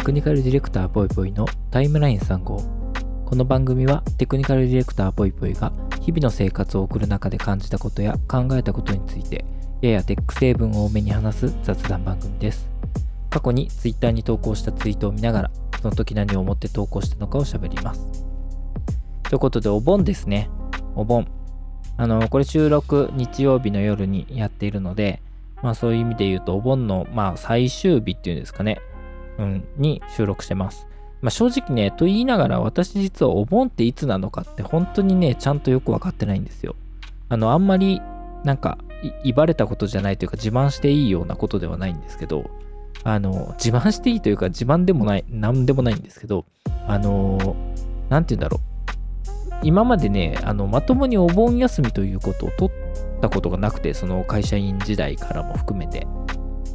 テクニカルディレクターぽいぽいのタイムライン3号。この番組はテクニカルディレクターぽいぽいが日々の生活を送る中で感じたことや考えたことについてややテック成分を多めに話す雑談番組です。過去に Twitter に投稿したツイートを見ながらその時何を思って投稿したのかを喋ります。ということでお盆ですね。お盆。あの、これ収録日曜日の夜にやっているので、まあそういう意味で言うとお盆のまあ最終日っていうんですかね。うん、に収録してます。まあ、正直ね、と言いながら私実はお盆っていつなのかって本当にね、ちゃんとよくわかってないんですよ。あの、あんまりなんか、いばれたことじゃないというか自慢していいようなことではないんですけど、あの、自慢していいというか自慢でもない、なんでもないんですけど、あの、なんて言うんだろう。今までね、あの、まともにお盆休みということを取ったことがなくて、その会社員時代からも含めて。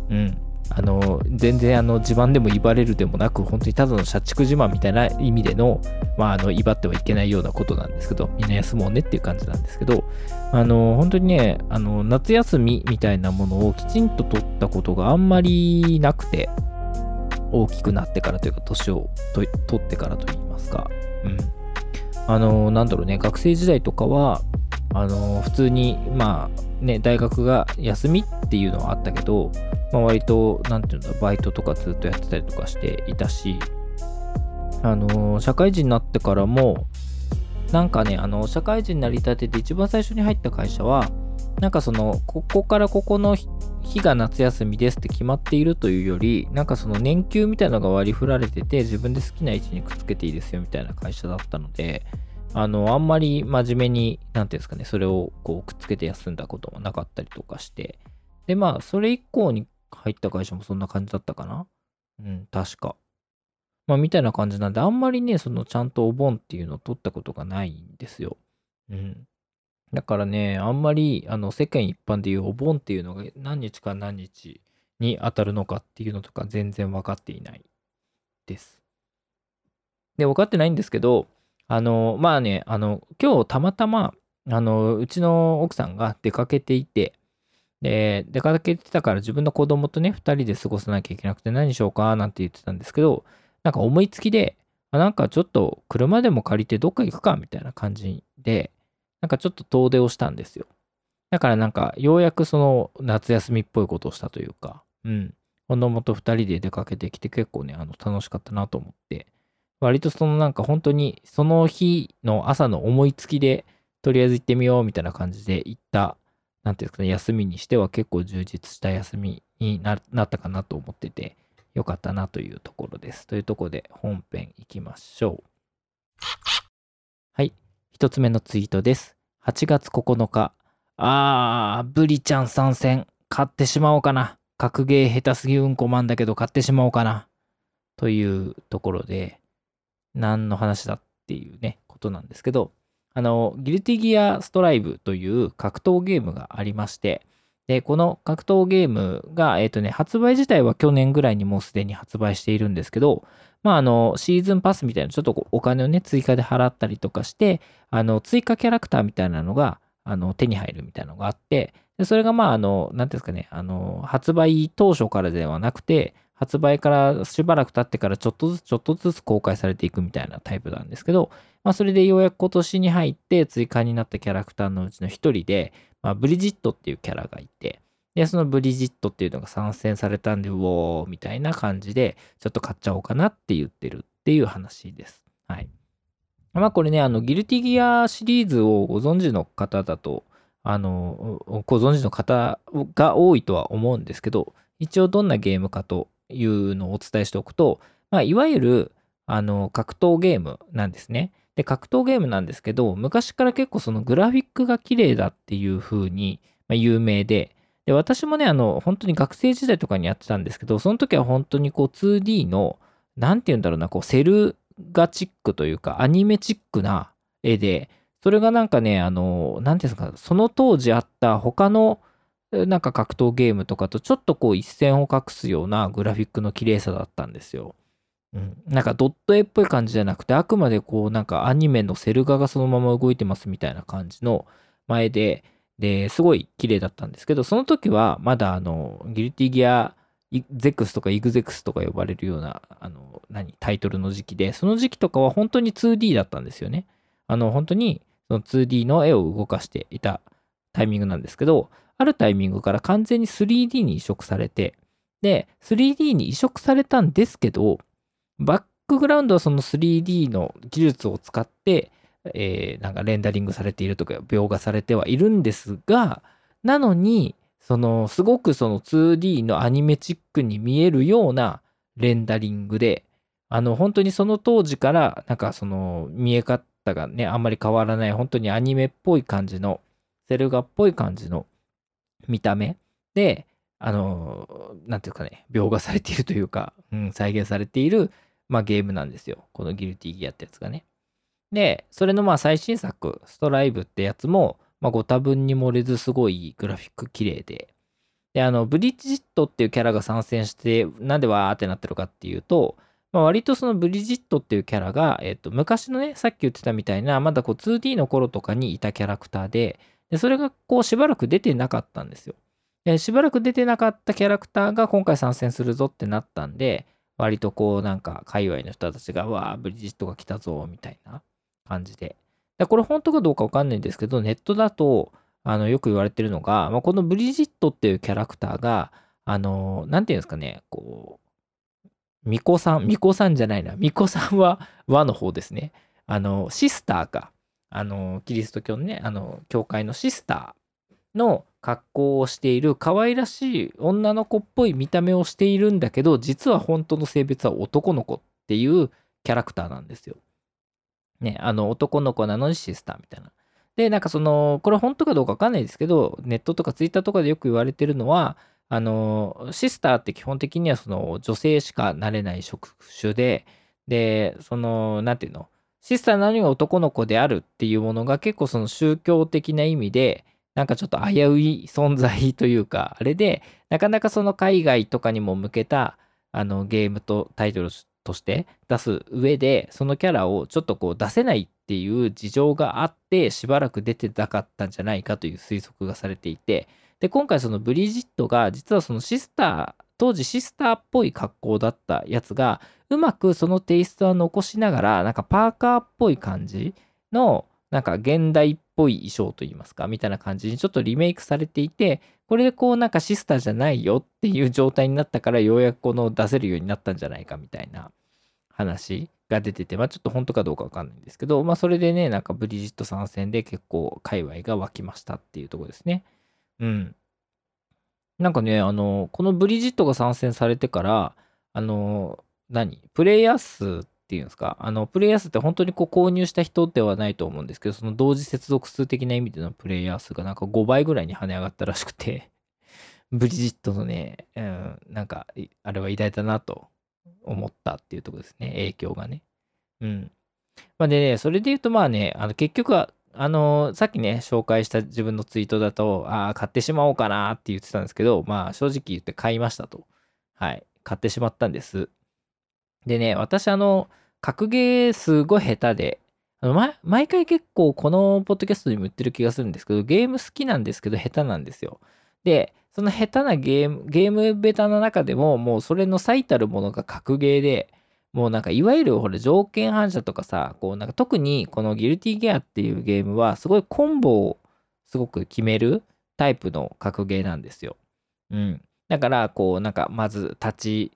うん。あの全然あの自慢でも威張れるでもなく本当にただの社畜自慢みたいな意味での,、まあ、あの威張ってはいけないようなことなんですけどみんな休もうねっていう感じなんですけどあの本当にねあの夏休みみたいなものをきちんと取ったことがあんまりなくて大きくなってからというか年を取ってからといいますか、うん、あのなんだろうね学生時代とかはあの普通にまあね大学が休みっていうのはあったけど、まあ、割と何て言うんだバイトとかずっとやってたりとかしていたしあの社会人になってからもなんかねあの社会人になりたてで一番最初に入った会社はなんかそのここからここの日が夏休みですって決まっているというよりなんかその年休みたいなのが割り振られてて自分で好きな位置にくっつけていいですよみたいな会社だったのであの、あんまり真面目に、なんていうんですかね、それをこうくっつけて休んだこともなかったりとかして、で、まあ、それ以降に入った会社もそんな感じだったかな？うん、確か。まあ、みたいな感じなんで、あんまりね、そのちゃんとお盆っていうのを取ったことがないんですよ。うん。だからね、あんまり、あの、世間一般でいうお盆っていうのが何日か何日に当たるのかっていうのとか全然分かっていないです。で、分かってないんですけど、あの、まあね、あの、今日たまたま、あの、うちの奥さんが出かけていて、で、出かけてたから自分の子供とね、2人で過ごさなきゃいけなくて何しようかなんて言ってたんですけど、なんか思いつきで、なんかちょっと車でも借りてどっか行くかみたいな感じで、なんかちょっと遠出をしたんですよ。だからなんかようやくその夏休みっぽいことをしたというか、うん。子供と2人で出かけてきて結構ね、あの楽しかったなと思って、割とそのなんか本当にその日の朝の思いつきでとりあえず行ってみようみたいな感じで行った、なんていうんですかね、休みにしては結構充実した休みになったかなと思ってて、よかったなというところです。というところで本編行きましょう。はい。一つ目のツイートです。8月9日。あー、ブリちゃん参戦。買ってしまおうかな。格ゲー下手すぎうんこマンだけど買ってしまおうかな。というところで、何の話だっていうね、ことなんですけど、あの、ギルティギアストライブという格闘ゲームがありまして、で、この格闘ゲームが、えっ、ー、とね、発売自体は去年ぐらいにもうすでに発売しているんですけど、まあ、あの、シーズンパスみたいな、ちょっとお金をね、追加で払ったりとかして、あの、追加キャラクターみたいなのが、あの、手に入るみたいなのがあって、でそれがまあ、あの、なんていうんですかね、あの、発売当初からではなくて、発売からしばらく経ってからちょっとずつちょっとずつ公開されていくみたいなタイプなんですけど、まあ、それでようやく今年に入って追加になったキャラクターのうちの一人で、まあ、ブリジットっていうキャラがいて、で、そのブリジットっていうのが参戦されたんで、うおーみたいな感じで、ちょっと買っちゃおうかなって言ってるっていう話です。はい。まあこれね、あの、ギルティギアシリーズをご存知の方だと、あの、ご存知の方が多いとは思うんですけど、一応どんなゲームかというのをお伝えしておくと、まあ、いわゆるあの格闘ゲームなんですね。で、格闘ゲームなんですけど、昔から結構そのグラフィックが綺麗だっていう風に、有名で、で、私もね、あの、本当に学生時代とかにやってたんですけど、その時は本当にこう 2D の、なんて言うんだろうな、こうセルガチックというか、アニメチックな絵で、それがなんかね、あの、なんていうんですか、その当時あった他のなんか格闘ゲームとかとちょっとこう一線を画すようなグラフィックの綺麗さだったんですよ。うん、なんかドット絵っぽい感じじゃなくてあくまでこうなんかアニメのセル画がそのまま動いてますみたいな感じの前でですごい綺麗だったんですけどその時はまだあのギルティギアゼクスとかイグゼクスとか呼ばれるような、あの、何、タイトルの時期で、その時期とかは本当に 2D だったんですよね。あの、本当にその 2D の絵を動かしていたタイミングなんですけど、あるタイミングから完全に 3D に移植されて、で、3D に移植されたんですけど、バックグラウンドはその 3D の技術を使って、えー、なんかレンダリングされているとか、描画されてはいるんですが、なのに、その、すごくその 2D のアニメチックに見えるようなレンダリングで、あの、本当にその当時から、なんかその、見え方がね、あんまり変わらない、本当にアニメっぽい感じの、セル画っぽい感じの見た目で、あの、なんていうかね、描画されているというか、うん、再現されている、まあ、ゲームなんですよ。このギルティギアってやつがね。で、それのまあ最新作、ストライブってやつも、まあ、ご多分に漏れずすごいグラフィック綺麗で、で、あの、ブリジットっていうキャラが参戦して、なんでわーってなってるかっていうと、まあ、割とそのブリジットっていうキャラが、えっと、昔のね、さっき言ってたみたいな、まだこう 2D の頃とかにいたキャラクターで、でそれがこうしばらく出てなかったんですよ。でしばらく出てなかったキャラクターが今回参戦するぞってなったんで、割とこうなんか界隈の人たちが、わあ、ブリジットが来たぞ、みたいな感じで。でこれ本当かどうかわかんないんですけど、ネットだと、あの、よく言われてるのが、まあ、このブリジットっていうキャラクターが、あの、なんていうんですかね、こう、巫女さん、巫女さんじゃないな、巫女さんは和の方ですね。あの、シスターか。あの、キリスト教のね、あの、教会のシスターの格好をしている可愛らしい女の子っぽい見た目をしているんだけど、実は本当の性別は男の子っていうキャラクターなんですよ。ね、あの、男の子なのにシスターみたいな。で、なんかその、これ本当かどうかわかんないですけど、ネットとかツイッターとかでよく言われてるのは、あの、シスターって基本的にはその女性しかなれない職種で、で、その、なんていうの、シスターなのに男の子であるっていうものが結構その宗教的な意味で、なんかちょっと危うい存在というか、あれで、なかなかその海外とかにも向けた、あの、ゲームとタイトルとして出す上で、そのキャラをちょっとこう出せないっていう事情があって、しばらく出てなかったんじゃないかという推測がされていて、で、今回そのブリジットが、実はそのシスター、当時シスターっぽい格好だったやつが、うまくそのテイストは残しながら、なんかパーカーっぽい感じの、なんか現代っぽい衣装といいますか、みたいな感じにちょっとリメイクされていて、これでこうなんかシスターじゃないよっていう状態になったからようやくこの出せるようになったんじゃないかみたいな話が出てて、まあちょっと本当かどうかわかんないんですけど、まあそれでね、なんかブリジット参戦で結構界隈が湧きましたっていうとこですね。うん。なんかね、あの、このブリジットが参戦されてから、あの、何？プレイヤー数っていうんですか？あの、プレイヤー数って本当にこう購入した人ではないと思うんですけど、その同時接続数的な意味でのプレイヤー数がなんか5倍ぐらいに跳ね上がったらしくて ブリジットのね、うん、なんか、あれは偉大だなと思ったっていうとこですね、影響がね。うん。まあでね、それで言うとまあね、あの結局は、あのさっきね、紹介した自分のツイートだと、ああ、買ってしまおうかなって言ってたんですけど、まあ正直言って買いましたと。はい。買ってしまったんです。でね、私あの、格ゲーすごい下手で、あの毎回結構このポッドキャストにも言ってる気がするんですけど、ゲーム好きなんですけど下手なんですよ。で、その下手なゲーム、ゲームベタの中でも、もうそれの最たるものが格ゲーで、もうなんかいわゆるほら条件反射とかさ、こうなんか特にこのギルティギアっていうゲームはすごいコンボをすごく決めるタイプの格ゲーなんですよ。うん。だからこうなんかまず立ち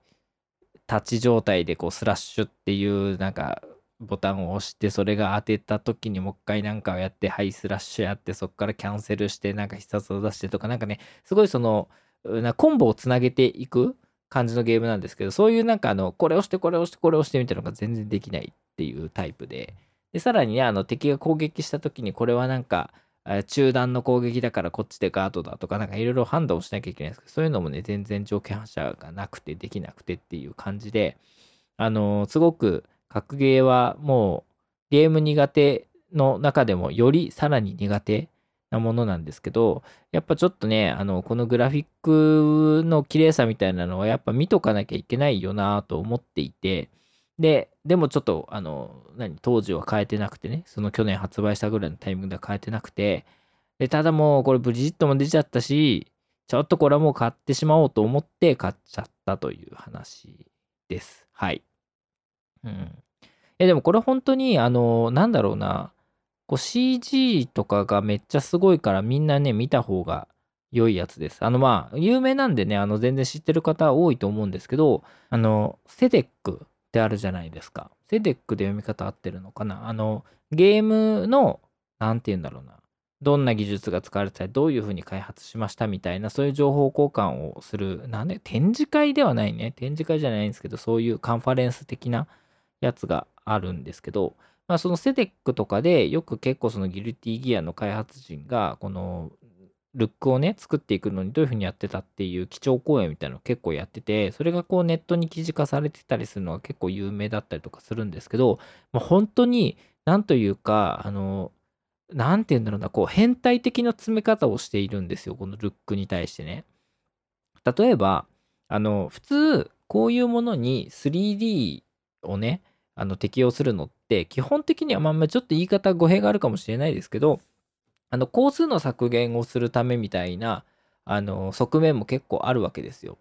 立ち状態でこうスラッシュっていうなんかボタンを押してそれが当てた時にもう一回なんかをやってはいスラッシュやってそこからキャンセルしてなんか必殺を出してとかなんかねすごいそのなコンボをつなげていく感じのゲームなんですけどそういうなんかあのこれ押してこれ押してこれ押してみたいなのが全然できないっていうタイプで。でさらにねあの敵が攻撃した時にこれはなんか中断の攻撃だからこっちでガードだとか、なんかいろいろ判断をしなきゃいけないんですけど、そういうのもね、全然条件反射がなくてできなくてっていう感じで、あの、すごく格ゲーはもうゲーム苦手の中でもよりさらに苦手なものなんですけど、やっぱちょっとね、あの、このグラフィックの綺麗さみたいなのはやっぱ見とかなきゃいけないよなと思っていて、で、でもちょっと、あの、何、当時は変えてなくてね、その去年発売したぐらいのタイミングでは変えてなくて、で、ただもうこれブリジットも出ちゃったし、ちょっとこれはもう買ってしまおうと思って買っちゃったという話です。はい。うん。え、でもこれ本当に、あの、なんだろうな、こう CG とかがめっちゃすごいからみんなね、見た方が良いやつです。あのまあ、有名なんでね、あの全然知ってる方多いと思うんですけど、あの、セデックってあるじゃないですか。セデックで読み方合ってるのかな？あの、ゲームの、なんて言うんだろうな。どんな技術が使われてたり、どういうふうに開発しましたみたいな、そういう情報交換をする、なんで、展示会ではないね。展示会じゃないんですけど、そういうカンファレンス的なやつがあるんですけど、まあ、そのセデックとかでよく結構そのギルティギアの開発陣がこのルックをね作っていくのにどういうふうにやってたっていう基調講演みたいなのを結構やっててそれがこうネットに記事化されてたりするのが結構有名だったりとかするんですけど、まあ、本当になんというかあのなんて言うんだろうなこう変態的な詰め方をしているんですよこのルックに対してね。例えばあの普通こういうものに 3D をねあの適用するのって基本的にはまあまあちょっと言い方語弊があるかもしれないですけどあの工数の削減をするためみたいなあの側面も結構あるわけですよ。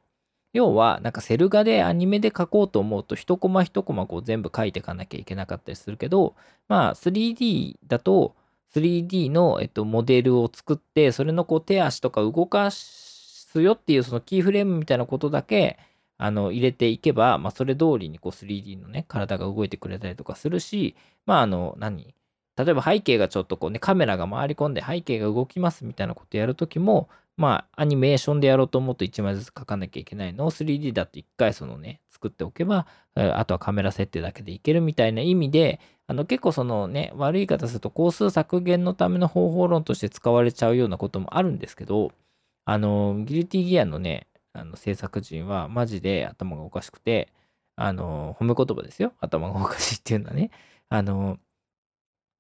要はなんかセル画でアニメで描こうと思うと一コマ一コマこう全部描いていかなきゃいけなかったりするけどまあ 3D だと 3D の、えっと、モデルを作ってそれのこう手足とか動かすよっていうそのキーフレームみたいなことだけあの入れていけば、まあ、それ通りにこう 3D のね、体が動いてくれたりとかするし、まあ、あの、何？例えば背景がちょっとこうね、カメラが回り込んで背景が動きますみたいなことやるときも、まあ、アニメーションでやろうと思うと1枚ずつ描かなきゃいけないのを 3D だと1回そのね、作っておけば、あとはカメラ設定だけでいけるみたいな意味で、あの結構そのね、悪い言い方すると工数削減のための方法論として使われちゃうようなこともあるんですけど、あの、ギルティギアのね、あの制作陣はマジで頭がおかしくて、あの、褒め言葉ですよ。頭がおかしいっていうのはね。あの、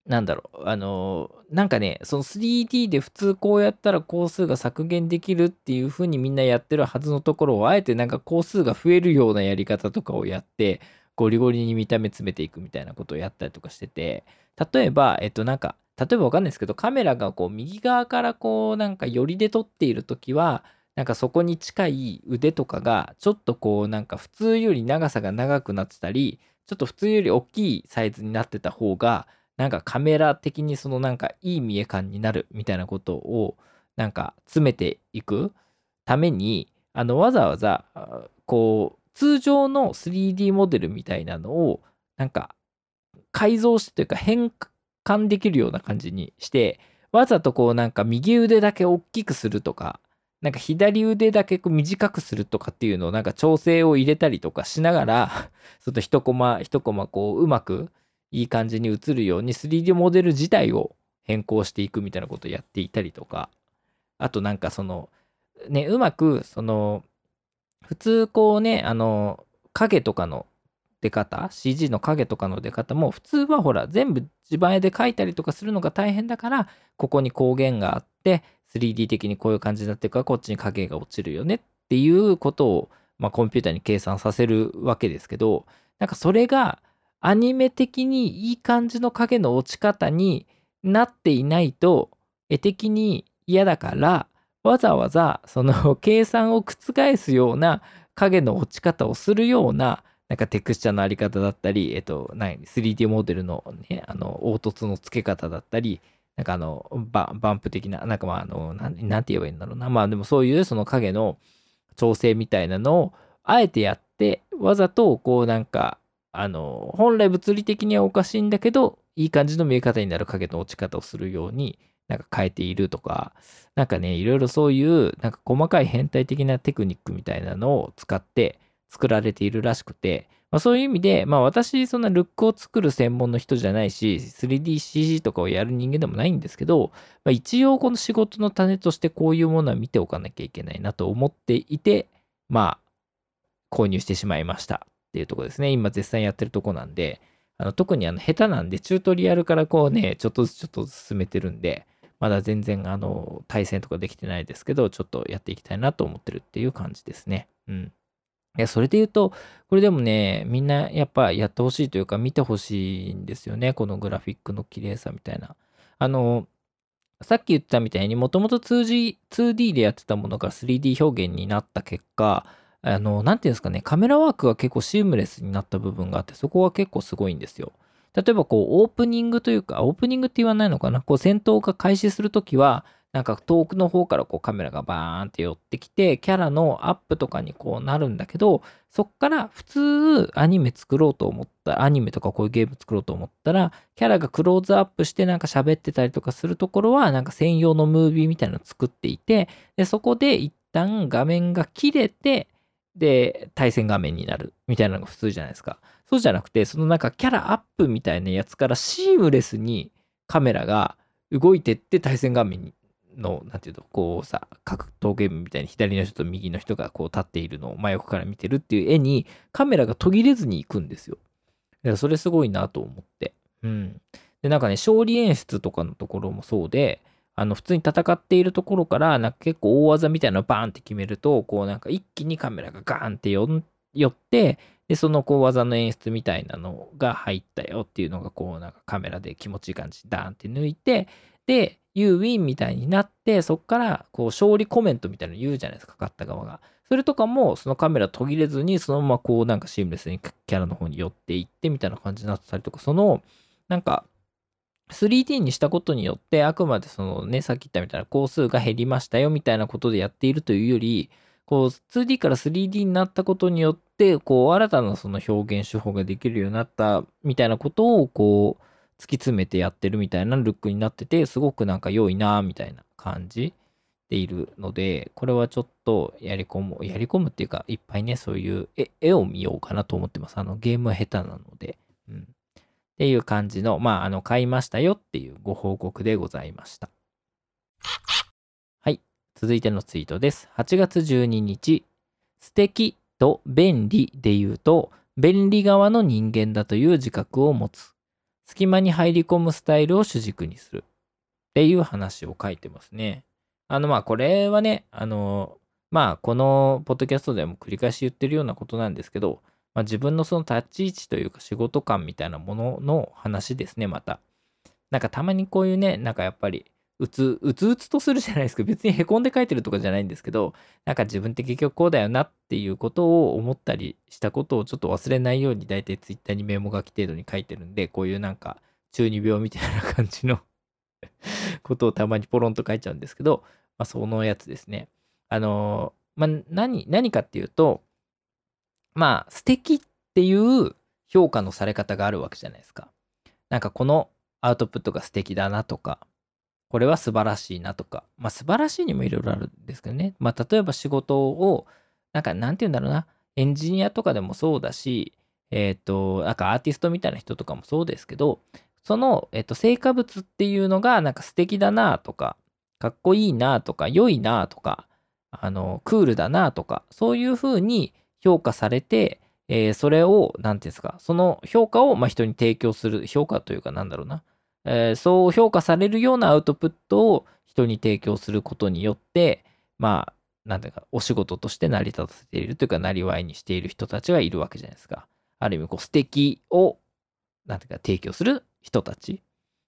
なんだろう、あの、なんかね、その 3D で普通こうやったら工数が削減できるっていう風にみんなやってるはずのところを、あえてなんか工数が増えるようなやり方とかをやって、ゴリゴリに見た目詰めていくみたいなことをやったりとかしてて、例えば、えっとなんか、例えばわかんないですけど、カメラがこう右側からこうなんか寄りで撮っているときは、なんかそこに近い腕とかがちょっとこうなんか普通より長さが長くなってたりちょっと普通より大きいサイズになってた方がなんかカメラ的にそのなんかいい見え感になるみたいなことをなんか詰めていくためにあのわざわざこう通常の 3D モデルみたいなのをなんか改造してというか変換できるような感じにしてわざとこうなんか右腕だけ大きくするとかなんか左腕だけこう短くするとかっていうのをなんか調整を入れたりとかしながら、ちょっと一コマ一コマこううまくいい感じに映るように 3D モデル自体を変更していくみたいなことをやっていたりとか、あとなんかその、ね、うまくその、普通こうね、あの、影とかの出方 CG の影とかの出方も普通はほら全部自前で描いたりとかするのが大変だからここに光源があって 3D 的にこういう感じになってるからこっちに影が落ちるよねっていうことを、まあ、コンピューターに計算させるわけですけどなんかそれがアニメ的にいい感じの影の落ち方になっていないと絵的に嫌だからわざわざその 計算を覆すような影の落ち方をするようななんかテクスチャのあり方だったり、えっと、何 3D モデルのね、あの、凹凸の付け方だったり、なんかあの、バンプ的な、なんかまあ、あの、なんなんて言えばいいんだろうな。まあでもそういうその影の調整みたいなのを、あえてやって、わざとこうなんか、あの、本来物理的にはおかしいんだけど、いい感じの見え方になる影の落ち方をするように、なんか変えているとか、なんかね、いろいろそういう、なんか細かい変態的なテクニックみたいなのを使って、作られているらしくて、まあ、そういう意味で、まあ、私、そんなルックを作る専門の人じゃないし、3DCG とかをやる人間でもないんですけど、まあ、一応この仕事の種としてこういうものは見ておかなきゃいけないなと思っていて、まあ、購入してしまいました。っていうとこですね。今絶賛やってるとこなんで、あの特にあの下手なんで、チュートリアルからこうね、ちょっとずつちょっと進めてるんで、まだ全然あの対戦とかできてないですけど、ちょっとやっていきたいなと思ってるっていう感じですね。うん。いや、それで言うと、これでもね、みんなやっぱやってほしいというか、見てほしいんですよね。このグラフィックの綺麗さみたいな。あの、さっき言ったみたいにもともと 2G、2D でやってたものが 3D 表現になった結果、あの、なんていうんですかね、カメラワークが結構シームレスになった部分があって、そこは結構すごいんですよ。例えばこう、オープニングというか、オープニングって言わないのかな、こう、戦闘が開始するときは、なんか遠くの方からこうカメラがバーンって寄ってきて、キャラのアップとかにこうなるんだけど、そっから普通アニメ作ろうと思った、アニメとかこういうゲーム作ろうと思ったら、キャラがクローズアップしてなんか喋ってたりとかするところは、なんか専用のムービーみたいなの作っていて、で、そこで一旦画面が切れて、で、対戦画面になるみたいなのが普通じゃないですか。そうじゃなくて、そのなんかキャラアップみたいなやつからシームレスにカメラが動いてって対戦画面の、なんていうの、こうさ、格闘ゲームみたいに左の人と右の人がこう立っているのを真横から見てるっていう絵にカメラが途切れずに行くんですよ。だからそれすごいなと思って。うん。で、なんかね、勝利演出とかのところもそうで、あの、普通に戦っているところから、なんか結構大技みたいなのをバーンって決めると、こうなんか一気にカメラがガーンって寄って、で、そのこう技の演出みたいなのが入ったよっていうのが、こうなんかカメラで気持ちいい感じダーンって抜いて、で、You win みたいになって、そこからこう勝利コメントみたいなの言うじゃないですか、勝った側が。それとかも、そのカメラ途切れずに、そのままこうなんかシームレスにキャラの方に寄っていってみたいな感じになってたりとか、その、なんか、3D にしたことによって、あくまでそのね、さっき言ったみたいな工数が減りましたよみたいなことでやっているというより、こう 2D から 3D になったことによって、こう新たなその表現手法ができるようになったみたいなことを、こう、突き詰めてやってるみたいなルックになってて、すごくなんか良いなみたいな感じでいるので、これはちょっとやり込む、やり込むっていうか、いっぱいね、そういう絵を見ようかなと思ってます。あの、ゲームは下手なので。うん。っていう感じの、まあ、あの、買いましたよっていうご報告でございました。はい。続いてのツイートです。8月12日、素敵と便利で言うと、便利側の人間だという自覚を持つ。隙間に入り込むスタイルを主軸にするっていう話を書いてますね。あのまあこれはね、あのまあこのポッドキャストでも繰り返し言ってるようなことなんですけど、まあ、自分のその立ち位置というか仕事感みたいなものの話ですね、また。なんかたまにこういうね、なんかやっぱりうつ、うつうつとするじゃないですか。別にへこんで書いてるとかじゃないんですけど、なんか自分って結局こうだよなっていうことを思ったりしたことをちょっと忘れないように大体ツイッターにメモ書き程度に書いてるんで、こういうなんか中二病みたいな感じの ことをたまにポロンと書いちゃうんですけど、まあそのやつですね。あのー、まあ何、何かっていうと、まあ素敵っていう評価のされ方があるわけじゃないですか。なんかこのアウトプットが素敵だなとか、これは素晴らしいなとか、まあ素晴らしいにもいろいろあるんですけどね。まあ例えば仕事を、なんかなんて言うんだろうな、エンジニアとかでもそうだし、えっ、ー、と、なんかアーティストみたいな人とかもそうですけど、その、えっ、ー、と、成果物っていうのがなんか素敵だなとか、かっこいいなとか、良いなとか、あの、クールだなとか、そういうふうに評価されて、えー、それを、なんていうんですか、その評価をま人に提供する、評価というかなんだろうな、えー、そう評価されるようなアウトプットを人に提供することによって、まあ、なんていうか、お仕事として成り立たせているというか、なりわいにしている人たちがいるわけじゃないですか。ある意味、こう、素敵を、なんていうか、提供する人たち。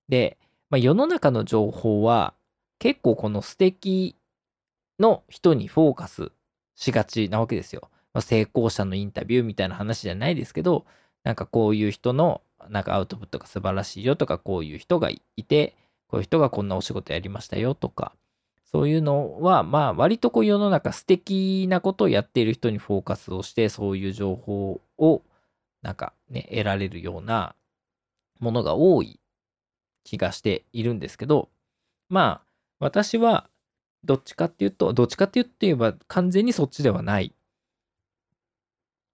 で、まあ、世の中の情報は、結構この素敵の人にフォーカスしがちなわけですよ。まあ、成功者のインタビューみたいな話じゃないですけど、なんかこういう人のなんかアウトプットが素晴らしいよとか、こういう人がいて、こういう人がこんなお仕事やりましたよとか、そういうのは、まあ、割とこう世の中素敵なことをやっている人にフォーカスをして、そういう情報を、なんかね、得られるようなものが多い気がしているんですけど、まあ、私は、どっちかっていうと、どっちかって言って言えば完全にそっちではない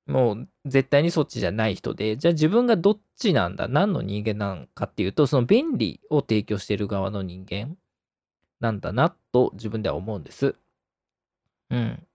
もう絶対にそっちじゃない人で、じゃあ自分がどっちなんだ、何の人間なのかっていうと、その便利を提供している側の人間なんだなと自分では思うんです。うん。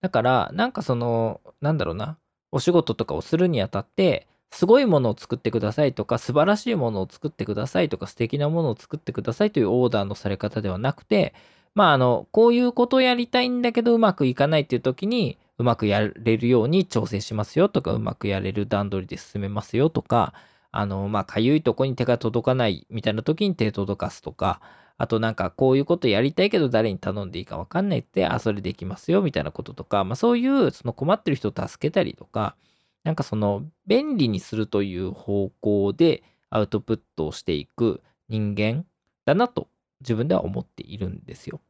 だから、なんかその、なんだろうな、お仕事とかをするにあたって、すごいものを作ってくださいとか、素晴らしいものを作ってくださいとか、素敵なものを作ってくださいというオーダーのされ方ではなくて、まあ、あの、こういうことをやりたいんだけどうまくいかないっていう時に、うまくやれるように調整しますよとか、うまくやれる段取りで進めますよとか、あの、まあ、かゆいとこに手が届かないみたいな時に手届かすとか、あとなんかこういうことやりたいけど誰に頼んでいいかわかんないって、あ、それできますよみたいなこととか、まあそういうその困ってる人を助けたりとか、なんかその便利にするという方向でアウトプットをしていく人間だなと自分では思っているんですよ。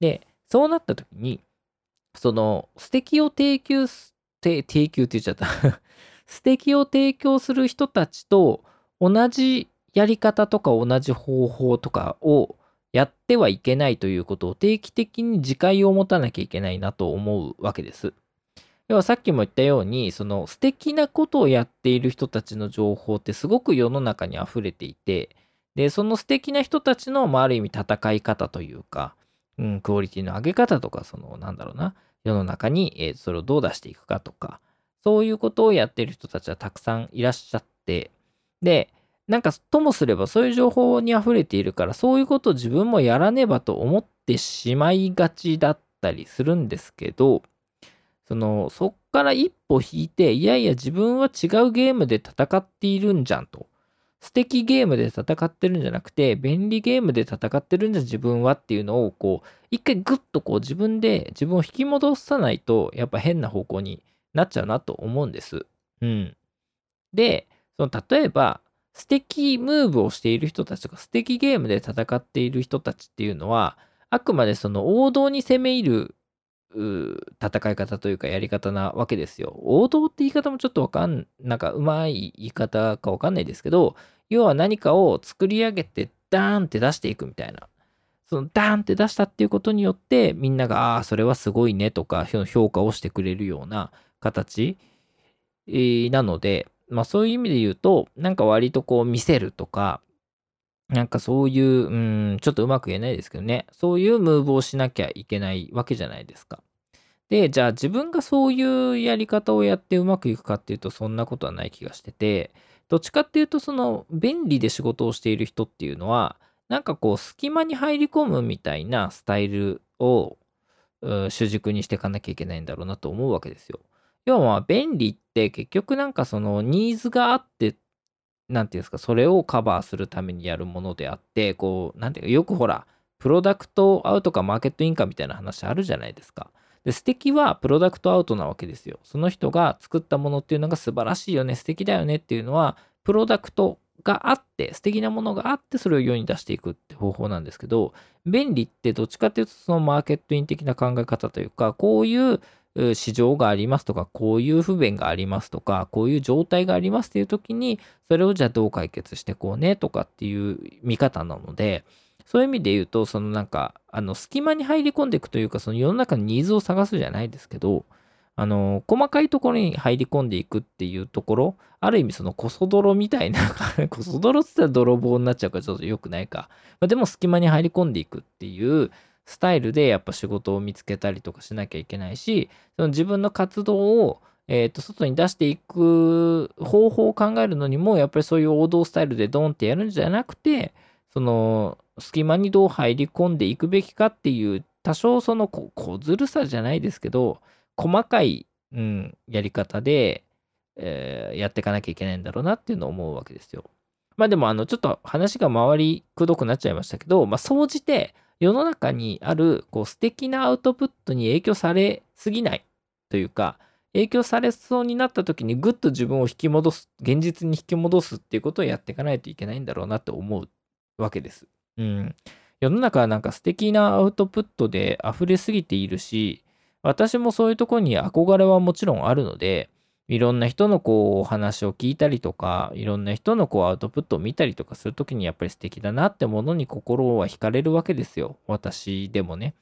で、そうなった時に、その素敵を提供す、提供って言っちゃった 素敵を提供する人たちと同じやり方とか同じ方法とかをやってはいけないということを定期的に自戒を持たなきゃいけないなと思うわけです。要はさっきも言ったように、その素敵なことをやっている人たちの情報ってすごく世の中に溢れていて、で、その素敵な人たちの、まあ、ある意味戦い方というか、うん、クオリティの上げ方とか、その、なんだろうな、世の中に、えー、それをどう出していくかとか、そういうことをやってる人たちはたくさんいらっしゃって、で、なんかともすればそういう情報に溢れているからそういうことを自分もやらねばと思ってしまいがちだったりするんですけどそのそっから一歩引いていやいや自分は違うゲームで戦っているんじゃんと。素敵ゲームで戦ってるんじゃなくて便利ゲームで戦ってるんじゃ自分はっていうのをこう一回グッとこう自分で自分を引き戻さないとやっぱ変な方向になっちゃうなと思うんです。うん。で、その例えば素敵ムーブをしている人たちとか素敵ゲームで戦っている人たちっていうのはあくまでその王道に攻め入る戦い方というかやり方なわけですよ。王道って言い方もちょっとわかん、なんかうまい言い方かわかんないですけど、要は何かを作り上げてダーンって出していくみたいな。そのダーンって出したっていうことによってみんなが、ああ、それはすごいねとか評価をしてくれるような形なので、まあそういう意味で言うと、なんか割とこう見せるとか、なんかそういう、うん、ちょっとうまく言えないですけどね、そういうムーブをしなきゃいけないわけじゃないですか。で、じゃあ自分がそういうやり方をやってうまくいくかっていうと、そんなことはない気がしてて、どっちかっていうと、その便利で仕事をしている人っていうのは、なんかこう、隙間に入り込むみたいなスタイルを主軸にしていかなきゃいけないんだろうなと思うわけですよ。要は便利って結局なんかそのニーズがあってなんていうんですかそれをカバーするためにやるものであってこうなんていうかよくほらプロダクトアウトかマーケットインかみたいな話あるじゃないですか。で素敵はプロダクトアウトなわけですよ。その人が作ったものっていうのが素晴らしいよね素敵だよねっていうのはプロダクトがあって素敵なものがあってそれを世に出していくって方法なんですけど便利ってどっちかっていうとそのマーケットイン的な考え方というかこういう市場がありますとか、こういう不便がありますとか、こういう状態がありますっていう時に、それをじゃあどう解決してこうねとかっていう見方なので、そういう意味で言うと、そのなんか、あの、隙間に入り込んでいくというか、その世の中にニーズを探すじゃないですけど、あの、細かいところに入り込んでいくっていうところ、ある意味そのコソ泥みたいな、コソ泥って言ったら泥棒になっちゃうからちょっと良くないか。まあ、でも隙間に入り込んでいくっていう、スタイルでやっぱ仕事を見つけたりとかしなきゃいけないし、その自分の活動を、えー、と外に出していく方法を考えるのにも、やっぱりそういう王道スタイルでドンってやるんじゃなくて、その隙間にどう入り込んでいくべきかっていう、多少その小ずるさじゃないですけど、細かい、うん、やり方で、えー、やっていかなきゃいけないんだろうなっていうのを思うわけですよ。まあでも、あの、ちょっと話が回りくどくなっちゃいましたけど、まあ、総じて、世の中にあるこう素敵なアウトプットに影響されすぎないというか、影響されそうになった時にぐっと自分を引き戻す、現実に引き戻すっていうことをやっていかないといけないんだろうなって思うわけです。うん。世の中はなんか素敵なアウトプットで溢れすぎているし、私もそういうとこに憧れはもちろんあるので、いろんな人のこうお話を聞いたりとか、いろんな人のこうアウトプットを見たりとかするときにやっぱり素敵だなってものに心は惹かれるわけですよ。私でもね。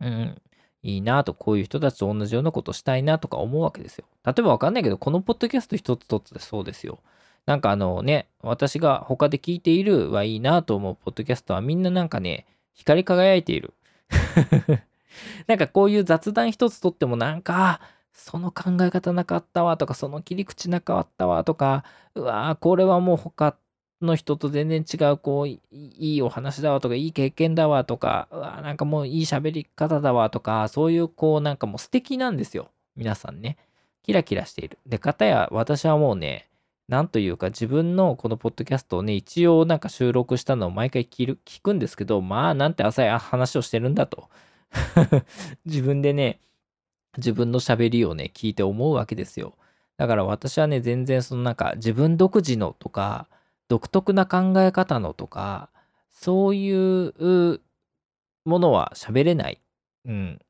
うん。いいなと、こういう人たちと同じようなことしたいなとか思うわけですよ。例えばわかんないけど、このポッドキャスト一つとってそうですよ。なんかあのね、私が他で聞いているはいいなと思うポッドキャストはみんななんかね、光り輝いている。なんかこういう雑談一つとってもなんか、その考え方なかったわとか、その切り口なかったわとか、うわーこれはもう他の人と全然違う、こう、いいお話だわとか、いい経験だわとか、うわなんかもういい喋り方だわとか、そういう、こう、なんかもう素敵なんですよ。皆さんね。キラキラしている。で、かたや私はもうね、なんというか自分のこのポッドキャストをね、一応なんか収録したのを毎回聞くんですけど、まあなんて浅い話をしてるんだと。自分でね、自分の喋りをね、聞いて思うわけですよ。だから私はね、全然そのなんか自分独自のとか、独特な考え方のとか、そういうものは喋れない。うん。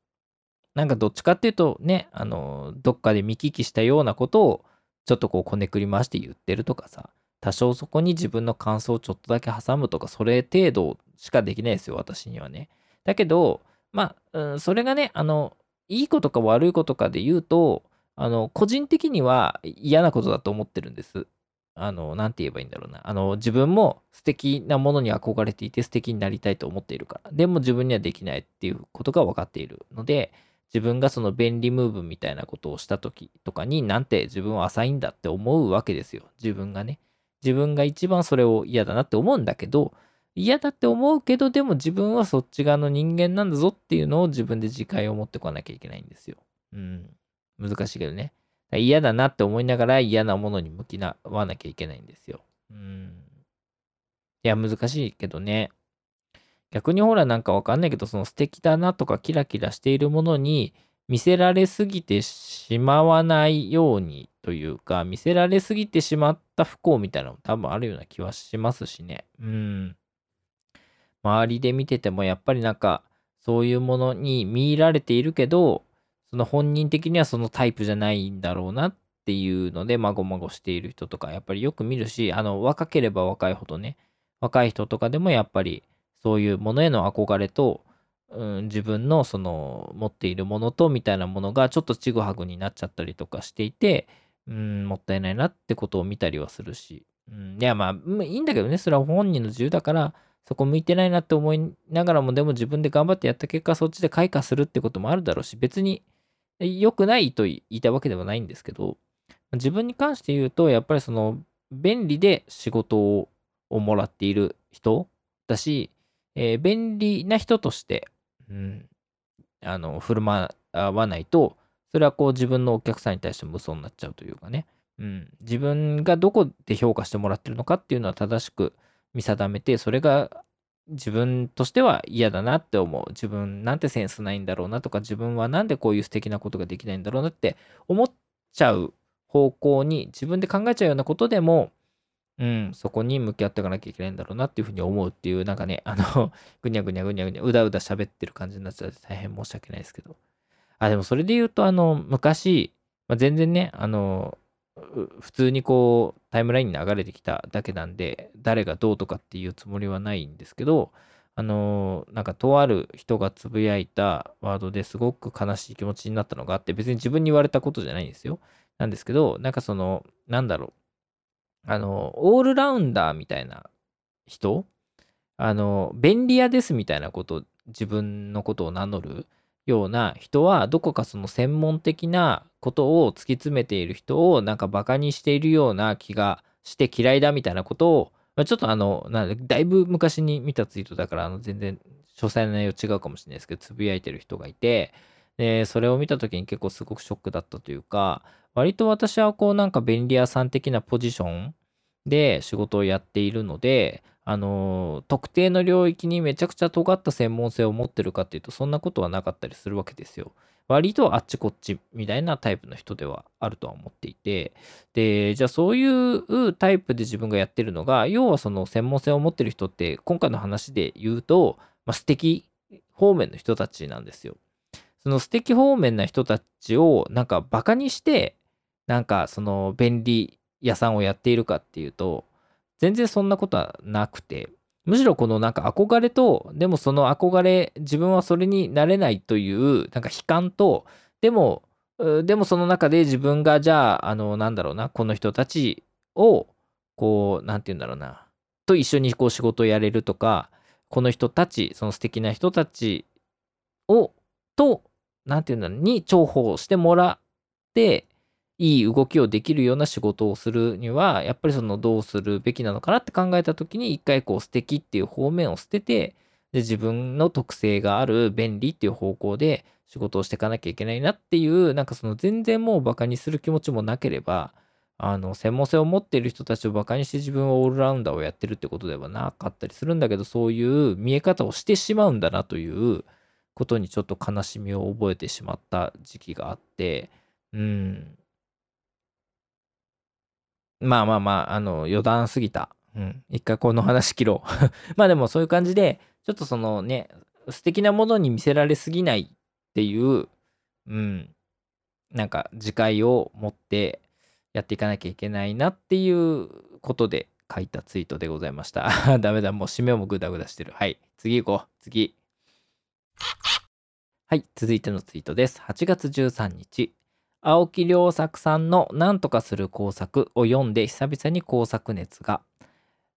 なんかどっちかっていうとね、あの、どっかで見聞きしたようなことをちょっとこうこねくり回して言ってるとかさ、多少そこに自分の感想をちょっとだけ挟むとか、それ程度しかできないですよ、私にはね。だけど、まあ、うん、それがね、あの、いいことか悪いことかで言うと、あの、個人的には嫌なことだと思ってるんです。あの、なんて言えばいいんだろうな。あの、自分も素敵なものに憧れていて素敵になりたいと思っているから。でも自分にはできないっていうことが分かっているので、自分がその便利ムーブみたいなことをした時とかになんて自分は浅いんだって思うわけですよ。自分がね。自分が一番それを嫌だなって思うんだけど、嫌だって思うけど、でも自分はそっち側の人間なんだぞっていうのを自分で自戒を持ってこなきゃいけないんですよ。うん。難しいけどね。嫌だなって思いながら嫌なものに向き合わなきゃいけないんですよ。うん。いや、難しいけどね。逆にほらなんかわかんないけど、その素敵だなとかキラキラしているものに見せられすぎてしまわないようにというか、見せられすぎてしまった不幸みたいなのも多分あるような気はしますしね。うん。周りで見ててもやっぱりなんかそういうものに見入られているけど、その本人的にはそのタイプじゃないんだろうなっていうので、まごまごしている人とかやっぱりよく見るし、あの、若ければ若いほどね、若い人とかでもやっぱりそういうものへの憧れと、うん、自分のその持っているものとみたいなものがちょっとちぐはぐになっちゃったりとかしていて、うん、もったいないなってことを見たりはするし、うん、いやまあいいんだけどねそれは本人の自由だからそこ向いてないなって思いながらもでも自分で頑張ってやった結果そっちで開花するってこともあるだろうし別に良くないと言いたわけではないんですけど自分に関して言うとやっぱりその便利で仕事をもらっている人だしえー、便利な人として、うん、あの、振る舞わないと、それはこう自分のお客さんに対しても嘘になっちゃうというかね、うん、自分がどこで評価してもらってるのかっていうのは正しく見定めて、それが自分としては嫌だなって思う。自分なんてセンスないんだろうなとか、自分はなんでこういう素敵なことができないんだろうなって思っちゃう方向に自分で考えちゃうようなことでも、うん、そこに向き合っていかなきゃいけないんだろうなっていうふうに思うっていう、なんかね、あの、ぐにゃぐにゃぐにゃぐにゃ、うだうだ喋ってる感じになっちゃって大変申し訳ないですけど。あ、でもそれで言うと、あの、昔、まあ、全然ね、あの、普通にこう、タイムラインに流れてきただけなんで、誰がどうとかっていうつもりはないんですけど、あの、なんかとある人がつぶやいたワードですごく悲しい気持ちになったのがあって、別に自分に言われたことじゃないんですよ。なんですけど、なんかその、なんだろう。あの、オールラウンダーみたいな人？あの、便利屋ですみたいなこと自分のことを名乗る？ような人は、どこかその専門的なことを突き詰めている人をなんかバカにしているような気がして嫌いだみたいなことを、ま、ちょっとあの、なんだいぶ昔に見たツイートだから、あの全然詳細な内容違うかもしれないですけど、つぶやいてる人がいて、で、それを見た時に結構すごくショックだったというか、割と私はこうなんか便利屋さん的なポジションで仕事をやっているので、あの特定の領域にめちゃくちゃ尖った専門性を持ってるかっていうとそんなことはなかったりするわけですよ。割とあっちこっちみたいなタイプの人ではあるとは思っていてでじゃあそういうタイプで自分がやってるのが要はその専門性を持ってる人って今回の話で言うと、まあ、素敵方面の人たちなんですよ。その素敵方面な人たちをなんかバカにしてなんかその便利屋さんをやっているかっていうと、全然そんなことはなくて、むしろこのなんか憧れと、でもその憧れ、自分はそれになれないという、なんか悲観と、でも、でもその中で自分がじゃあ、あの、なんだろうな、この人たちを、こう、なんて言うんだろうな、と一緒にこう仕事をやれるとか、この人たち、その素敵な人たちを、と、なんて言うんだろう、に重宝してもらって、いい動きをできるような仕事をするには、やっぱりそのどうするべきなのかなって考えた時に、一回こう素敵っていう方面を捨てて、で自分の特性がある便利っていう方向で仕事をしていかなきゃいけないなっていう、なんかその全然もうバカにする気持ちもなければ、あの専門性を持っている人たちをバカにして自分はオールラウンダーをやってるってことではなかったりするんだけどそういう見え方をしてしまうんだなということにちょっと悲しみを覚えてしまった時期があってうん。まあまあまああの余談すぎた、うん、一回この話切ろう まあでもそういう感じでちょっとそのね素敵なものに見せられすぎないっていううんなんか自戒を持ってやっていかなきゃいけないなっていうことで書いたツイートでございました。ダメだ、もう締めもグダグダしてる。はい、次行こう。次。はい、続いてのツイートです。8月13日。青木良作さんの何とかする工作を読んで久々に工作熱が。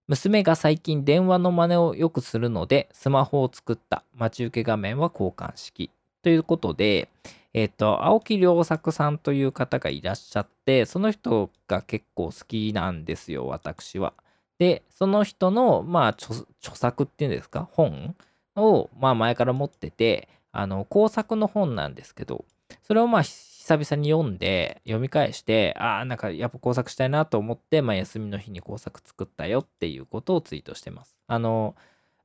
娘が最近電話の真似をよくするのでスマホを作った待ち受け画面は交換式ということで、えっ、と、青木良作さんという方がいらっしゃって、その人が結構好きなんですよ、私は。で、その人の、まあ、著作っていうんですか、本を、まあ、前から持ってて、あの、工作の本なんですけど、それをまあ、久々に読んで、読み返して、ああ、なんかやっぱ工作したいなと思って、まあ、休みの日に工作作ったよっていうことをツイートしてます。あの、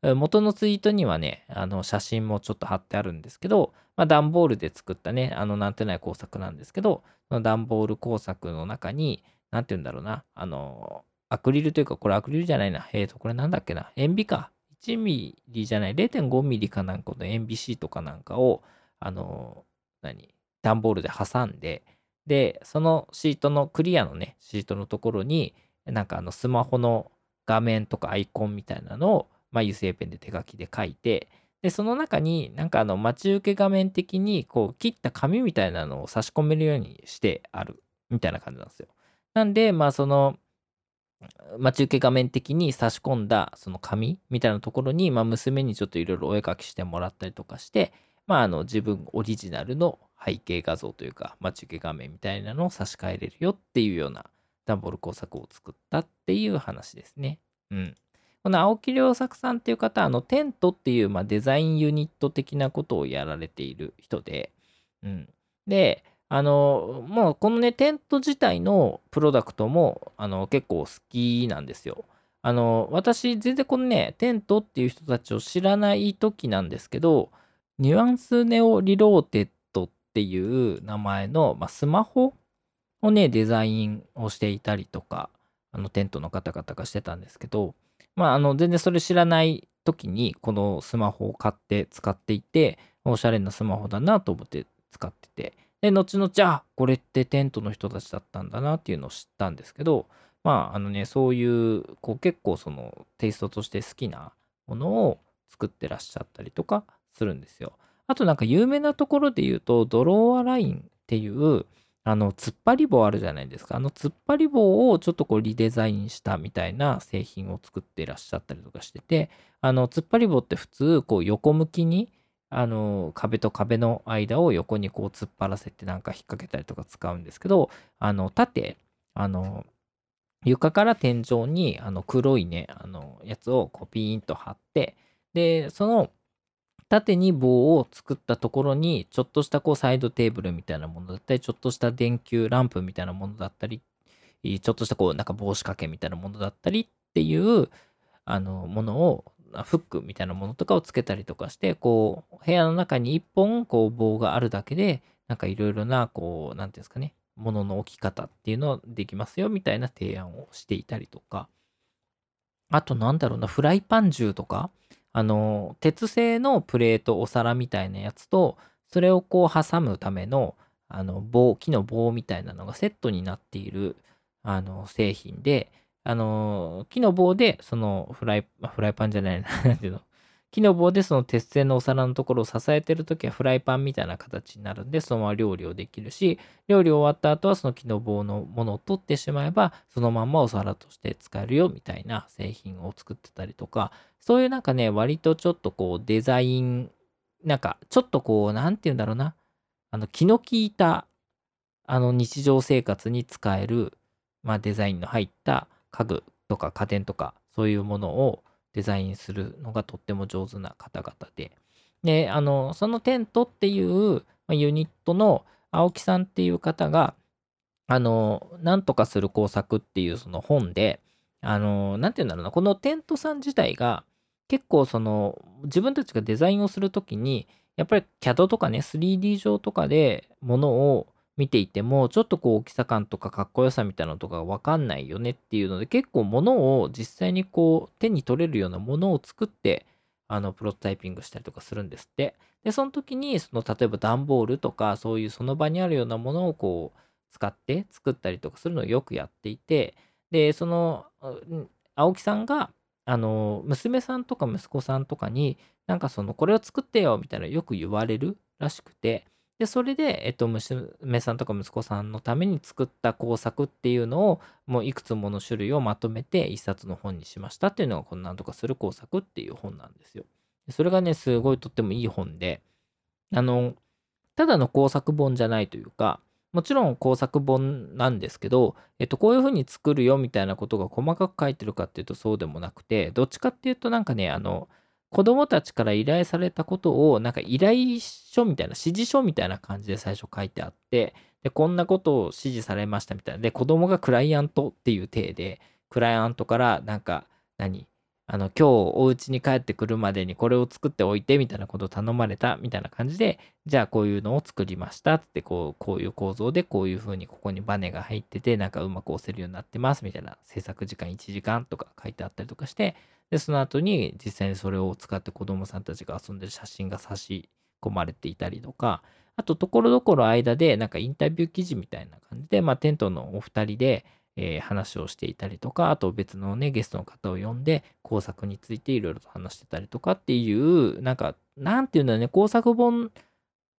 元のツイートにはね、あの写真もちょっと貼ってあるんですけど、まあ、段ボールで作ったね、あのなんてない工作なんですけど、その段ボール工作の中に、なんて言うんだろうな、あの、アクリルというか、これアクリルじゃないな。えっ、ー、と、これなんだっけな。塩ビか。1ミリじゃない、0.5ミリかなんかの塩ビシートかなんかを、あの、何？段ボールで挟んで、で、そのシートの、クリアのね、シートのところに、なんかあのスマホの画面とかアイコンみたいなのをまあ、油性ペンで手書きで書いて、で、その中になんかあの待ち受け画面的にこう切った紙みたいなのを差し込めるようにしてあるみたいな感じなんですよ。なんで、まあその待ち受け画面的に差し込んだその紙みたいなところに、まあ、娘にちょっといろいろお絵描きしてもらったりとかして、まあ、あの自分オリジナルの背景画像というか待ち受け画面みたいなのを差し替えれるよっていうような段ボール工作を作ったっていう話ですね。うん。この青木良作さんっていう方、あの、テントっていう、まあ、デザインユニット的なことをやられている人で、うん。で、あの、もうこのね、テント自体のプロダクトも、あの、結構好きなんですよ。あの、私、全然このね、テントっていう人たちを知らない時なんですけど、ニュアンスネオリローテッっていう名前の、まあ、スマホをね、デザインをしていたりとか、あの、テントの方々がしてたんですけど、まあ、あの、全然それ知らない時に、このスマホを買って使っていて、おしゃれなスマホだなと思って使ってて、で、後々、あ、これってテントの人たちだったんだなっていうのを知ったんですけど、まあ、あのね、そういう、こう、結構その、テイストとして好きなものを作ってらっしゃったりとかするんですよ。あとなんか有名なところで言うと、ドローアラインっていう、あの、突っ張り棒あるじゃないですか。あの突っ張り棒をちょっとこうリデザインしたみたいな製品を作っていらっしゃったりとかしてて、あの、突っ張り棒って普通、こう横向きに、あの、壁と壁の間を横にこう突っ張らせてなんか引っ掛けたりとか使うんですけど、あの、縦、あの、床から天井にあの黒いね、あの、やつをこうピーンと貼って、で、その縦に棒を作ったところに、ちょっとしたこうサイドテーブルみたいなものだったり、ちょっとした電球ランプみたいなものだったり、ちょっとしたこうなんか帽子掛けみたいなものだったりっていうあのものをフックみたいなものとかをつけたりとかして、こう部屋の中に一本こう棒があるだけで、なんかいろいろなこう、なんていうんですかね、ものの置き方っていうのをできますよみたいな提案をしていたりとか、あとなんだろうな、フライパン銃とか、あの、鉄製のプレート、お皿みたいなやつと、それをこう挟むための、あの、棒、木の棒みたいなのがセットになっている、あの、製品で、あの、木の棒で、そのフライ、フライパンじゃないな、なんていうの、木の棒でその鉄製のお皿のところを支えてるときはフライパンみたいな形になるんで、そのまま料理をできるし、料理終わった後はその木の棒のものを取ってしまえば、そのまんまお皿として使えるよみたいな製品を作ってたりとか、そういうなんかね、割とちょっとこうデザイン、なんかちょっとこう、なんて言うんだろうな、あの気の利いたあの日常生活に使える、まあ、デザインの入った家具とか家電とかそういうものをデザインするのがとっても上手な方々で、で、あの、そのテントっていうユニットの青木さんっていう方が、あの、なんとかする工作っていうその本で、あの、なんて言うんだろうな、このテントさん自体が、結構その、自分たちがデザインをするときに、やっぱり CAD とかね、3D 上とかでものを見ていても、ちょっとこう大きさ感とかかっこよさみたいなのとかわかんないよねっていうので、結構ものを実際にこう手に取れるようなものを作って、あの、プロトタイピングしたりとかするんですって。で、その時に、その、例えば段ボールとか、そういうその場にあるようなものをこう、使って作ったりとかするのをよくやっていて、で、その、青木さんが、あの、娘さんとか息子さんとかに、なんかその、これを作ってよみたいなよく言われるらしくて、で、それで、えっと、娘さんとか息子さんのために作った工作っていうのを、もういくつもの種類をまとめて一冊の本にしましたっていうのが、このなんとかする工作っていう本なんですよ。それがね、すごいとってもいい本で、あの、ただの工作本じゃないというか、もちろん工作本なんですけど、えっと、こういう風に作るよみたいなことが細かく書いてるかっていうとそうでもなくて、どっちかっていうとなんかね、あの、子供たちから依頼されたことを、なんか依頼書みたいな、指示書みたいな感じで最初書いてあって、で、こんなことを指示されましたみたいな。で、子供がクライアントっていう体で、クライアントからなんか、何あの、今日お家に帰ってくるまでにこれを作っておいてみたいなことを頼まれたみたいな感じで、じゃあこういうのを作りましたってこう、こういう構造でこういう風にここにバネが入ってて、なんかうまく押せるようになってますみたいな制作時間1時間とか書いてあったりとかして、で、その後に実際にそれを使って子供さんたちが遊んでる写真が差し込まれていたりとか、あと、ところどころ間で、なんかインタビュー記事みたいな感じで、まあ、テントのお二人で、えー、話をしていたりとか、あと別のね、ゲストの方を呼んで、工作についていろいろと話してたりとかっていう、なんか、なんていうんだろうね、工作本っ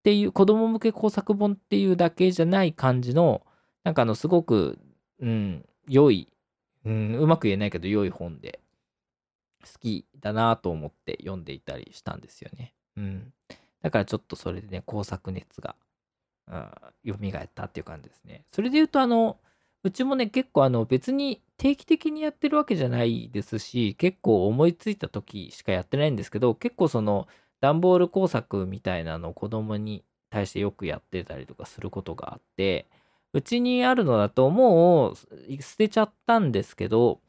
ていう、子供向け工作本っていうだけじゃない感じの、なんかあの、すごく、うん、良い、うん、うまく言えないけど良い本で、好きだなと思って読んでいたりしたんですよね。うん。だからちょっとそれでね、工作熱が、うん、蘇ったっていう感じですね。それで言うと、あの、うちもね、結構あの別に定期的にやってるわけじゃないですし、結構思いついた時しかやってないんですけど、結構その段ボール工作みたいなのを子供に対してよくやってたりとかすることがあって、うちにあるのだともう捨てちゃったんですけど、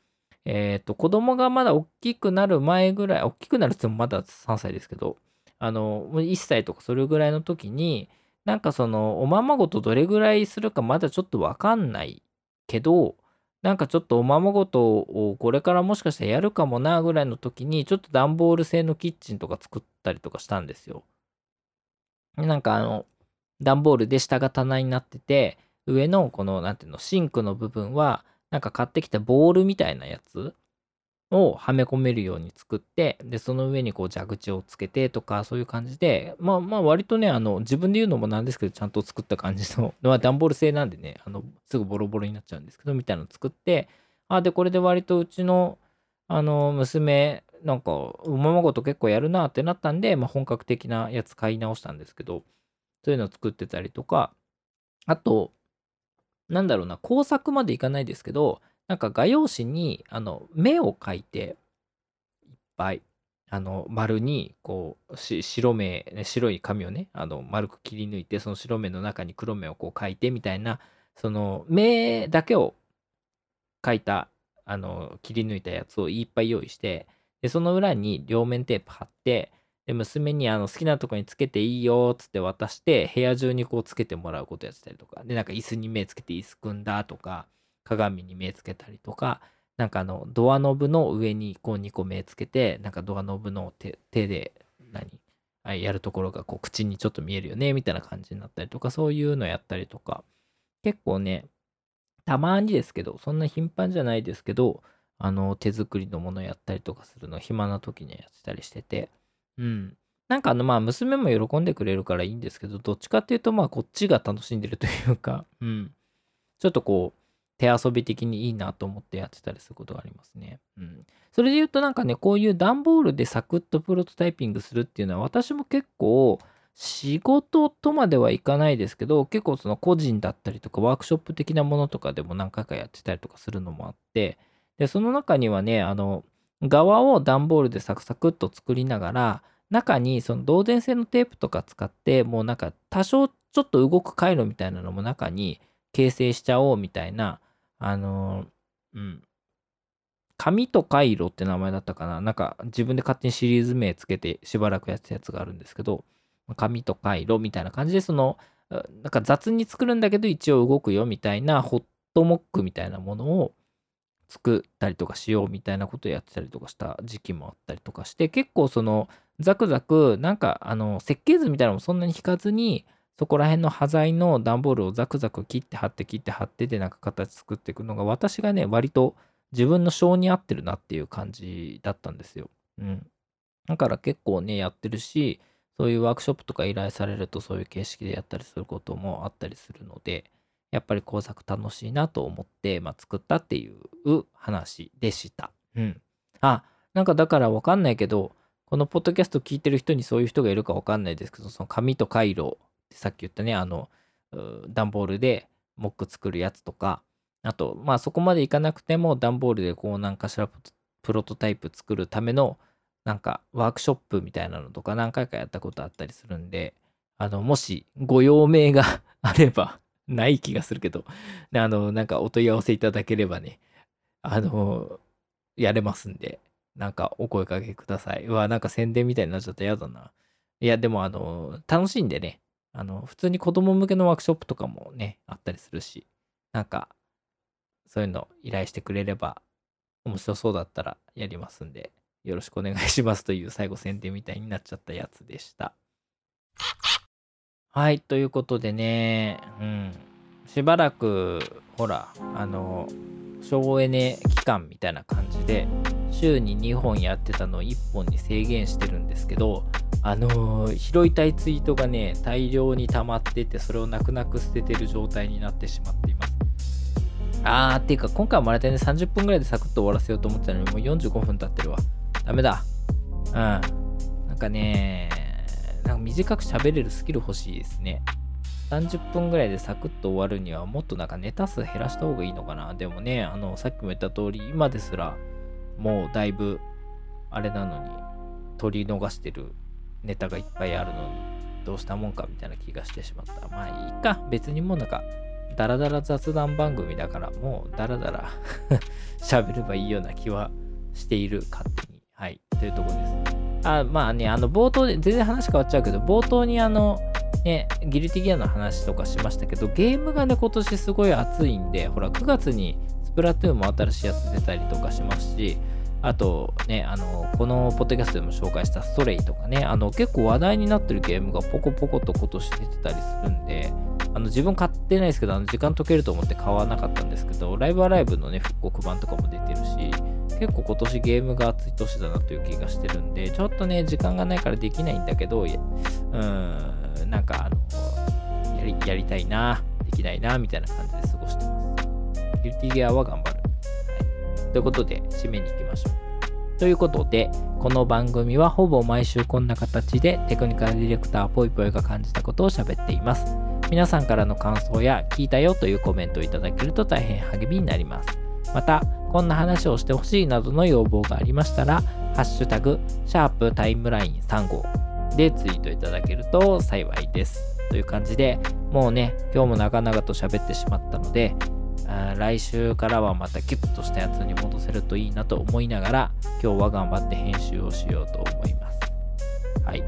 えっ、ー、と、子供がまだ大きくなる前ぐらい、大きくなるって言ってもまだ3歳ですけど、あの、1歳とかそれぐらいの時に、なんかその、おままごとどれぐらいするかまだちょっとわかんないけど、なんかちょっとおままごとをこれからもしかしたらやるかもなぐらいの時に、ちょっと段ボール製のキッチンとか作ったりとかしたんですよ。なんかあの、段ボールで下が棚になってて、上のこの、なんていうの、シンクの部分は、なんか買ってきたボールみたいなやつをはめ込めるように作って、で、その上にこう蛇口をつけてとか、そういう感じで、まあまあ割とね、あの、自分で言うのもなんですけど、ちゃんと作った感じの、まあ段ボール製なんでね、あの、すぐボロボロになっちゃうんですけど、みたいなの作って、あ、で、これで割とうちの、あの、娘、なんか、おままごと結構やるなってなったんで、まあ本格的なやつ買い直したんですけど、そういうのを作ってたりとか、あと、なんだろうな、工作までいかないですけど、なんか画用紙に、あの、目を描いて、いっぱい、あの、丸に、こう、白目、白い紙をね、あの、丸く切り抜いて、その白目の中に黒目をこう描いてみたいな、その、目だけを描いた、あの、切り抜いたやつをいっぱい用意して、で、その裏に両面テープ貼って、で、娘にあの好きなとこにつけていいよっつって渡して、部屋中にこうつけてもらうことやってたりとか、で、なんか椅子に目つけて椅子組んだとか、鏡に目つけたりとか、なんかあの、ドアノブの上にこう2個目つけて、なんかドアノブの手手で、何？あやるところがこう口にちょっと見えるよね、みたいな感じになったりとか、そういうのやったりとか、結構ね、たまにですけど、そんな頻繁じゃないですけど、あの、手作りのものやったりとかするの、暇な時にやってたりしてて、うん。なんかあの、まあ、娘も喜んでくれるからいいんですけど、どっちかっていうと、まあ、こっちが楽しんでるというか、うん。ちょっとこう、手遊び的にいいなと思ってやってたりすることがありますね。うん。それで言うとなんかね、こういう段ボールでサクッとプロトタイピングするっていうのは私も結構仕事とまではいかないですけど、結構その個人だったりとかワークショップ的なものとかでも何回かやってたりとかするのもあって、で、その中にはね、あの、側を段ボールでサクサクっと作りながら、中にその導電線のテープとか使って、もうなんか多少ちょっと動く回路みたいなのも中に形成しちゃおうみたいな、あの、うん。紙と回路って名前だったかななんか自分で勝手にシリーズ名つけてしばらくやってたやつがあるんですけど、紙と回路みたいな感じで、その、なんか雑に作るんだけど一応動くよみたいなホットモックみたいなものを作ったりとかしようみたいなことをやってたりとかした時期もあったりとかして結構そのザクザクなんかあの設計図みたいなのもそんなに引かずにそこら辺の端材の段ボールをザクザク切って貼って切って貼ってでなんか形作っていくのが私がね割と自分の性に合ってるなっていう感じだったんですよ。うん。だから結構ねやってるしそういうワークショップとか依頼されるとそういう形式でやったりすることもあったりするので、やっぱり工作楽しいなと思って、まあ、作ったっていう話でした。うん。あ、なんかだからわかんないけど、このポッドキャスト聞いてる人にそういう人がいるかわかんないですけど、その紙と回路ってさっき言ったね、あの、段ボールでモック作るやつとか、あと、まあそこまでいかなくても段ボールでこう何かしらプロトタイプ作るためのなんかワークショップみたいなのとか何回かやったことあったりするんで、あの、もしご用命が あれば、ない気がするけど、あの、なんかお問い合わせいただければね、あの、やれますんで、なんかお声かけください。うわ、なんか宣伝みたいになっちゃったら嫌だな。いや、でもあの、楽しいんでね、あの、普通に子供向けのワークショップとかもね、あったりするし、なんか、そういうの依頼してくれれば、面白そうだったらやりますんで、よろしくお願いしますという最後宣伝みたいになっちゃったやつでした。はい、ということでね、うん、しばらく、ほら、あの、省エネ期間みたいな感じで、週に2本やってたのを1本に制限してるんですけど、あのー、拾いたいツイートがね、大量に溜まってて、それを泣く泣く捨ててる状態になってしまっています。あー、っていうか、今回もらえたね、30分ぐらいでサクッと終わらせようと思ってたのに、もう45分経ってるわ。ダメだ。うん。なんかね、なんか短く喋れるスキル欲しいですね。30分ぐらいでサクッと終わるにはもっとなんかネタ数減らした方がいいのかな。でもね、あの、さっきも言った通り、今ですらもうだいぶあれなのに取り逃してるネタがいっぱいあるのにどうしたもんかみたいな気がしてしまった。まあいいか。別にもうなんかダラダラ雑談番組だからもうダラダラ 喋ればいいような気はしている勝手に。はい、というところです。あまあね、あの冒頭で全然話変わっちゃうけど、冒頭にあの、ね、ギルティギアの話とかしましたけど、ゲームがね、今年すごい熱いんで、ほら、9月にスプラトゥーンも新しいやつ出たりとかしますし、あとね、あの、このポッドキャストでも紹介したストレイとかね、あの、結構話題になってるゲームがポコポコと今年出てたりするんで、あの、自分買ってないですけど、あの、時間解けると思って買わなかったんですけど、ライブアライブのね、復刻版とかも出てるし、結構今年ゲームが熱い年だなという気がしてるんで、ちょっとね、時間がないからできないんだけど、うん、なんかあの、やり、やりたいな、できないな、みたいな感じで過ごしてます。ギルティギアは頑張る。はい。ということで、締めに行きましょう。ということで、この番組はほぼ毎週こんな形でテクニカルディレクターぽいぽいが感じたことを喋っています。皆さんからの感想や聞いたよというコメントをいただけると大変励みになります。また、こんな話をしてほしいなどの要望がありましたら、ハッシュタグ、シャープタイムライン3号でツイートいただけると幸いです。という感じで、もうね、今日も長々と喋ってしまったので、来週からはまたキュッとしたやつに戻せるといいなと思いながら、今日は頑張って編集をしようと思います。はい。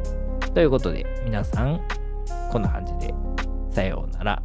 ということで、皆さん、こんな感じで、さようなら。